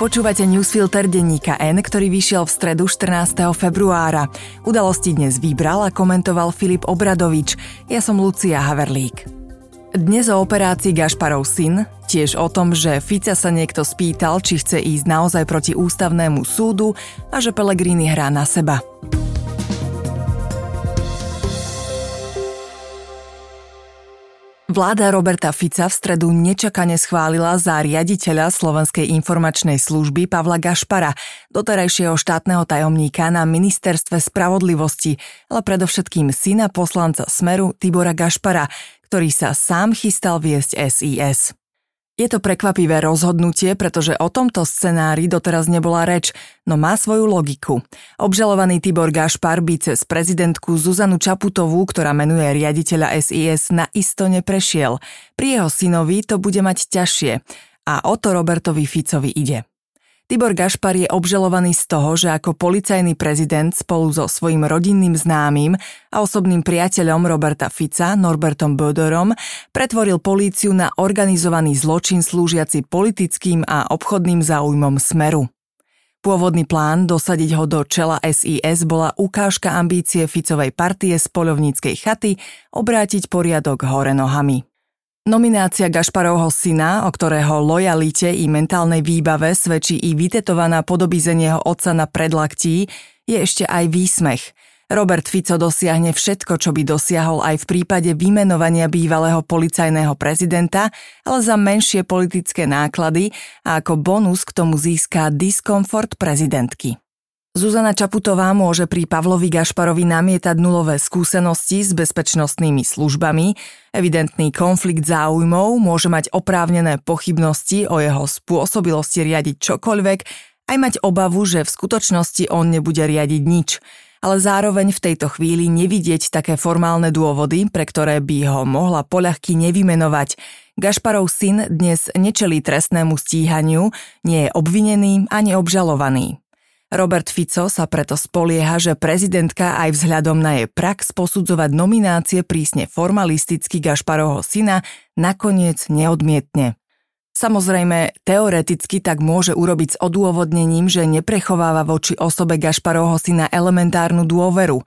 Počúvate newsfilter denníka N, ktorý vyšiel v stredu 14. februára. Udalosti dnes vybral a komentoval Filip Obradovič. Ja som Lucia Haverlík. Dnes o operácii Gašparov syn, tiež o tom, že Fica sa niekto spýtal, či chce ísť naozaj proti ústavnému súdu a že Pelegrini hrá na seba. Vláda Roberta Fica v stredu nečakane schválila za riaditeľa Slovenskej informačnej služby Pavla Gašpara, doterajšieho štátneho tajomníka na ministerstve spravodlivosti, ale predovšetkým syna poslanca Smeru Tibora Gašpara, ktorý sa sám chystal viesť SIS. Je to prekvapivé rozhodnutie, pretože o tomto scenári doteraz nebola reč, no má svoju logiku. Obžalovaný Tibor Gašpar by cez prezidentku Zuzanu Čaputovú, ktorá menuje riaditeľa SIS, na isto neprešiel. Pri jeho synovi to bude mať ťažšie. A o to Robertovi Ficovi ide. Tibor Gašpar je obžalovaný z toho, že ako policajný prezident spolu so svojím rodinným známym a osobným priateľom Roberta Fica, Norbertom Böderom, pretvoril políciu na organizovaný zločin slúžiaci politickým a obchodným záujmom Smeru. Pôvodný plán dosadiť ho do čela SIS bola ukážka ambície Ficovej partie z polovníckej chaty obrátiť poriadok hore nohami. Nominácia Gašparovho syna, o ktorého lojalite i mentálnej výbave svedčí i vytetovaná podobizenie jeho otca na predlaktí, je ešte aj výsmech. Robert Fico dosiahne všetko, čo by dosiahol aj v prípade vymenovania bývalého policajného prezidenta, ale za menšie politické náklady a ako bonus k tomu získa diskomfort prezidentky. Zuzana Čaputová môže pri Pavlovi Gašparovi namietať nulové skúsenosti s bezpečnostnými službami, evidentný konflikt záujmov, môže mať oprávnené pochybnosti o jeho spôsobilosti riadiť čokoľvek, aj mať obavu, že v skutočnosti on nebude riadiť nič, ale zároveň v tejto chvíli nevidieť také formálne dôvody, pre ktoré by ho mohla poľahky nevymenovať. Gašparov syn dnes nečelí trestnému stíhaniu, nie je obvinený ani obžalovaný. Robert Fico sa preto spolieha, že prezidentka aj vzhľadom na jej prax posudzovať nominácie prísne formalisticky Gašparovho syna nakoniec neodmietne. Samozrejme, teoreticky tak môže urobiť s odôvodnením, že neprechováva voči osobe Gašparovho syna elementárnu dôveru,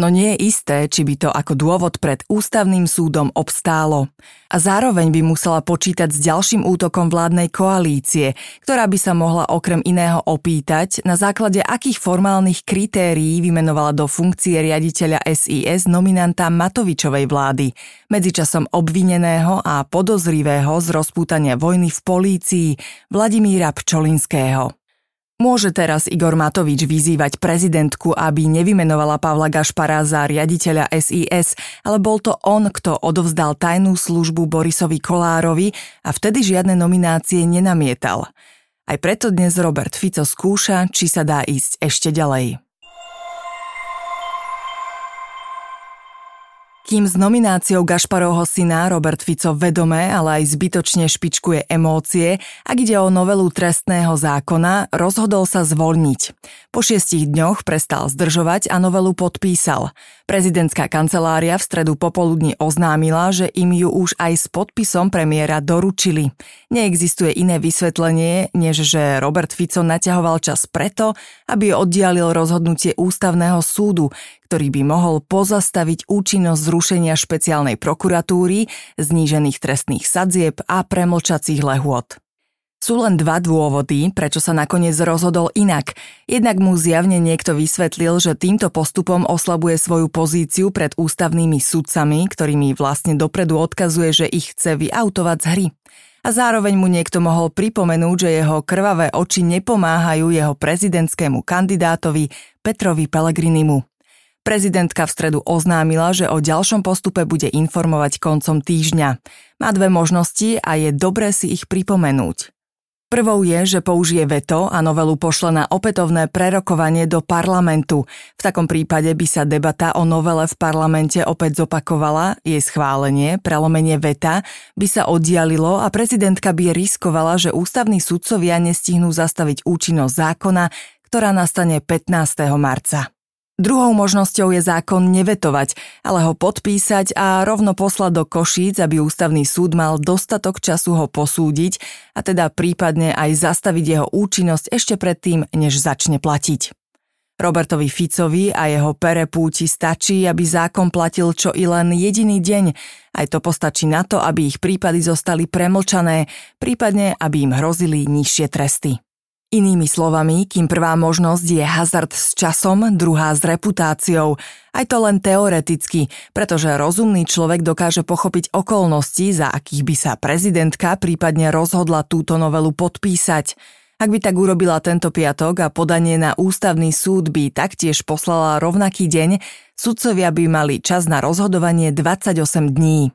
no nie je isté, či by to ako dôvod pred ústavným súdom obstálo. A zároveň by musela počítať s ďalším útokom vládnej koalície, ktorá by sa mohla okrem iného opýtať, na základe akých formálnych kritérií vymenovala do funkcie riaditeľa SIS nominanta Matovičovej vlády, medzičasom obvineného a podozrivého z rozpútania vojny v polícii Vladimíra Pčolinského. Môže teraz Igor Matovič vyzývať prezidentku, aby nevymenovala Pavla Gašpara za riaditeľa SIS, ale bol to on, kto odovzdal tajnú službu Borisovi Kolárovi a vtedy žiadne nominácie nenamietal. Aj preto dnes Robert Fico skúša, či sa dá ísť ešte ďalej. Kým s nomináciou Gašparovho syna Robert Fico vedome, ale aj zbytočne špičkuje emócie, ak ide o novelu trestného zákona, rozhodol sa zvolniť. Po šiestich dňoch prestal zdržovať a novelu podpísal. Prezidentská kancelária v stredu popoludní oznámila, že im ju už aj s podpisom premiéra doručili. Neexistuje iné vysvetlenie, než že Robert Fico naťahoval čas preto, aby oddialil rozhodnutie ústavného súdu, ktorý by mohol pozastaviť účinnosť zrušenia špeciálnej prokuratúry, znížených trestných sadzieb a premlčacích lehôd. Sú len dva dôvody, prečo sa nakoniec rozhodol inak. Jednak mu zjavne niekto vysvetlil, že týmto postupom oslabuje svoju pozíciu pred ústavnými sudcami, ktorými vlastne dopredu odkazuje, že ich chce vyautovať z hry. A zároveň mu niekto mohol pripomenúť, že jeho krvavé oči nepomáhajú jeho prezidentskému kandidátovi Petrovi Pellegrinimu. Prezidentka v stredu oznámila, že o ďalšom postupe bude informovať koncom týždňa. Má dve možnosti a je dobré si ich pripomenúť. Prvou je, že použije veto a novelu pošle na opätovné prerokovanie do parlamentu. V takom prípade by sa debata o novele v parlamente opäť zopakovala, jej schválenie, prelomenie veta by sa oddialilo a prezidentka by riskovala, že ústavní sudcovia nestihnú zastaviť účinnosť zákona, ktorá nastane 15. marca. Druhou možnosťou je zákon nevetovať, ale ho podpísať a rovno poslať do Košíc, aby ústavný súd mal dostatok času ho posúdiť a teda prípadne aj zastaviť jeho účinnosť ešte predtým, než začne platiť. Robertovi Ficovi a jeho perepúti stačí, aby zákon platil čo i len jediný deň. Aj to postačí na to, aby ich prípady zostali premlčané, prípadne aby im hrozili nižšie tresty. Inými slovami, kým prvá možnosť je hazard s časom, druhá s reputáciou. Aj to len teoreticky, pretože rozumný človek dokáže pochopiť okolnosti, za akých by sa prezidentka prípadne rozhodla túto novelu podpísať. Ak by tak urobila tento piatok a podanie na ústavný súd by taktiež poslala rovnaký deň, sudcovia by mali čas na rozhodovanie 28 dní.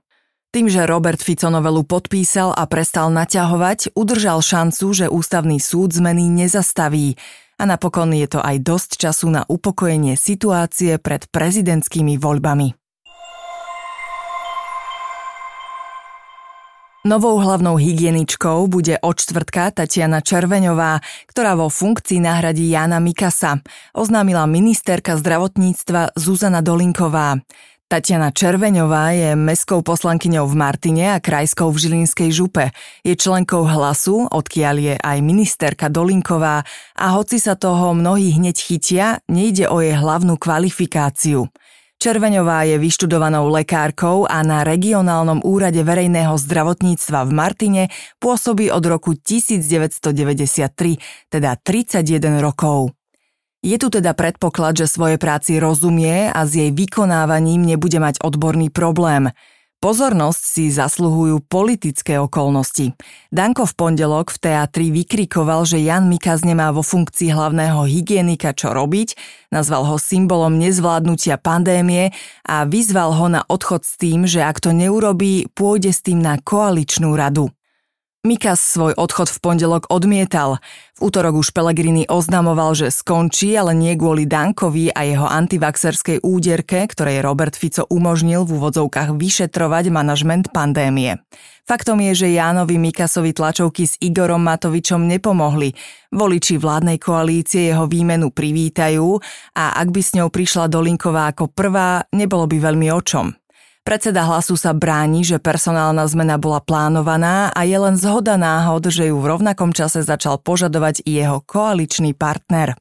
Tým, že Robert Fico novelu podpísal a prestal naťahovať, udržal šancu, že ústavný súd zmeny nezastaví. A napokon je to aj dosť času na upokojenie situácie pred prezidentskými voľbami. Novou hlavnou hygieničkou bude od čtvrtka Tatiana Červeňová, ktorá vo funkcii nahradí Jana Mikasa, oznámila ministerka zdravotníctva Zuzana Dolinková. Tatiana Červeňová je mestskou poslankyňou v Martine a krajskou v Žilinskej župe. Je členkou hlasu, odkiaľ je aj ministerka Dolinková a hoci sa toho mnohí hneď chytia, nejde o jej hlavnú kvalifikáciu. Červeňová je vyštudovanou lekárkou a na regionálnom úrade verejného zdravotníctva v Martine pôsobí od roku 1993, teda 31 rokov. Je tu teda predpoklad, že svoje práci rozumie a s jej vykonávaním nebude mať odborný problém. Pozornosť si zasluhujú politické okolnosti. Danko v pondelok v teatri vykrikoval, že Jan Mikaz nemá vo funkcii hlavného hygienika čo robiť, nazval ho symbolom nezvládnutia pandémie a vyzval ho na odchod s tým, že ak to neurobí, pôjde s tým na koaličnú radu. Mikas svoj odchod v pondelok odmietal. V útorok už Pelegrini oznamoval, že skončí, ale nie kvôli Dankovi a jeho antivaxerskej úderke, ktorej Robert Fico umožnil v úvodzovkách vyšetrovať manažment pandémie. Faktom je, že Jánovi Mikasovi tlačovky s Igorom Matovičom nepomohli. Voliči vládnej koalície jeho výmenu privítajú a ak by s ňou prišla Dolinková ako prvá, nebolo by veľmi o čom. Predseda hlasu sa bráni, že personálna zmena bola plánovaná a je len zhoda náhod, že ju v rovnakom čase začal požadovať i jeho koaličný partner.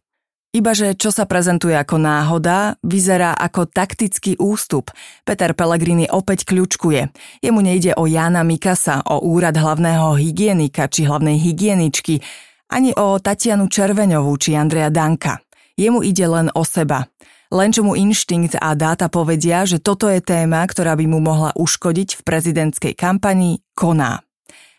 Ibaže čo sa prezentuje ako náhoda, vyzerá ako taktický ústup. Peter Pellegrini opäť kľúčkuje. Jemu nejde o Jana Mikasa, o úrad hlavného hygienika či hlavnej hygieničky, ani o Tatianu Červeňovú či Andreja Danka. Jemu ide len o seba. Len čo mu inštinkt a dáta povedia, že toto je téma, ktorá by mu mohla uškodiť v prezidentskej kampani, koná.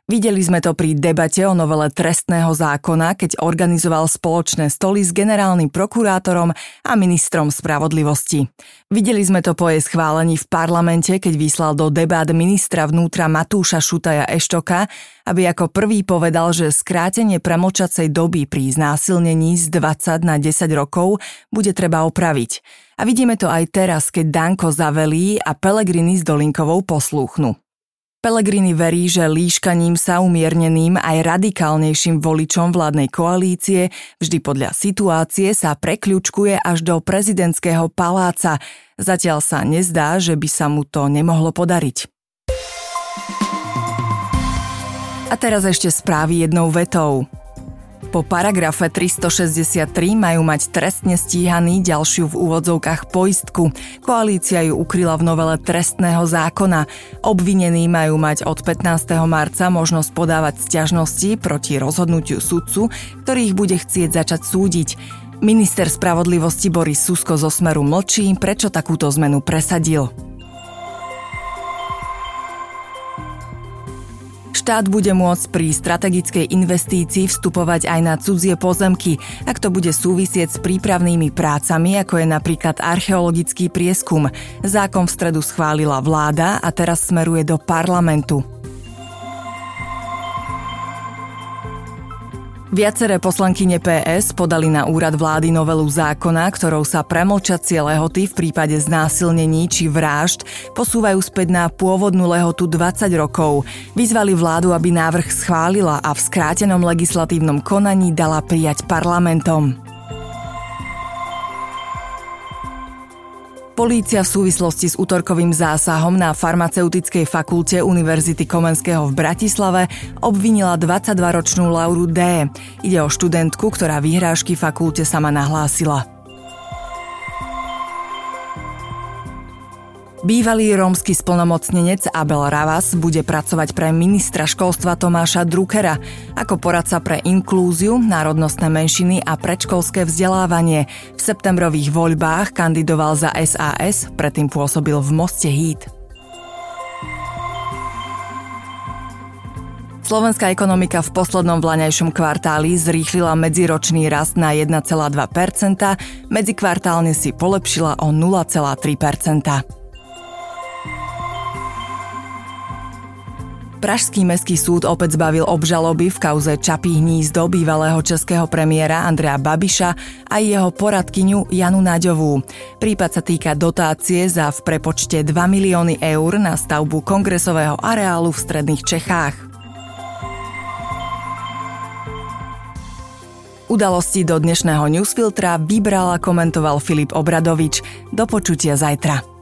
Videli sme to pri debate o novele trestného zákona, keď organizoval spoločné stoly s generálnym prokurátorom a ministrom spravodlivosti. Videli sme to po jej schválení v parlamente, keď vyslal do debát ministra vnútra Matúša Šutaja Eštoka, aby ako prvý povedal, že skrátenie premlčacej doby pri znásilnení z 20 na 10 rokov bude treba opraviť. A vidíme to aj teraz, keď Danko zavelí a Pelegrini s Dolinkovou poslúchnu. Pelegrini verí, že líškaním sa umierneným aj radikálnejším voličom vládnej koalície vždy podľa situácie sa prekľúčkuje až do prezidentského paláca. Zatiaľ sa nezdá, že by sa mu to nemohlo podariť. A teraz ešte správy jednou vetou. Po paragrafe 363 majú mať trestne stíhaný ďalšiu v úvodzovkách poistku. Koalícia ju ukryla v novele trestného zákona. Obvinení majú mať od 15. marca možnosť podávať sťažnosti proti rozhodnutiu sudcu, ktorý ich bude chcieť začať súdiť. Minister spravodlivosti Boris Susko zo Smeru mlčí, prečo takúto zmenu presadil. Štát bude môcť pri strategickej investícii vstupovať aj na cudzie pozemky, ak to bude súvisieť s prípravnými prácami, ako je napríklad archeologický prieskum. Zákon v stredu schválila vláda a teraz smeruje do parlamentu. Viaceré poslankyne PS podali na úrad vlády novelu zákona, ktorou sa premlčacie lehoty v prípade znásilnení či vražd posúvajú späť na pôvodnú lehotu 20 rokov. Vyzvali vládu, aby návrh schválila a v skrátenom legislatívnom konaní dala prijať parlamentom. Polícia v súvislosti s útorkovým zásahom na farmaceutickej fakulte Univerzity Komenského v Bratislave obvinila 22-ročnú Lauru D. Ide o študentku, ktorá vyhrážky fakulte sama nahlásila. Bývalý rómsky splnomocnenec Abel Ravas bude pracovať pre ministra školstva Tomáša Druckera ako poradca pre inklúziu, národnostné menšiny a predškolské vzdelávanie. V septembrových voľbách kandidoval za SAS, predtým pôsobil v Moste Hít. Slovenská ekonomika v poslednom vlaňajšom kvartáli zrýchlila medziročný rast na 1,2%, medzikvartálne si polepšila o 0,3%. Pražský mestský súd opäť zbavil obžaloby v kauze Čapí hnízdo bývalého českého premiéra Andrea Babiša a jeho poradkyňu Janu Naďovú. Prípad sa týka dotácie za v prepočte 2 milióny eur na stavbu kongresového areálu v stredných Čechách. Udalosti do dnešného newsfiltra vybral a komentoval Filip Obradovič. Do počutia zajtra.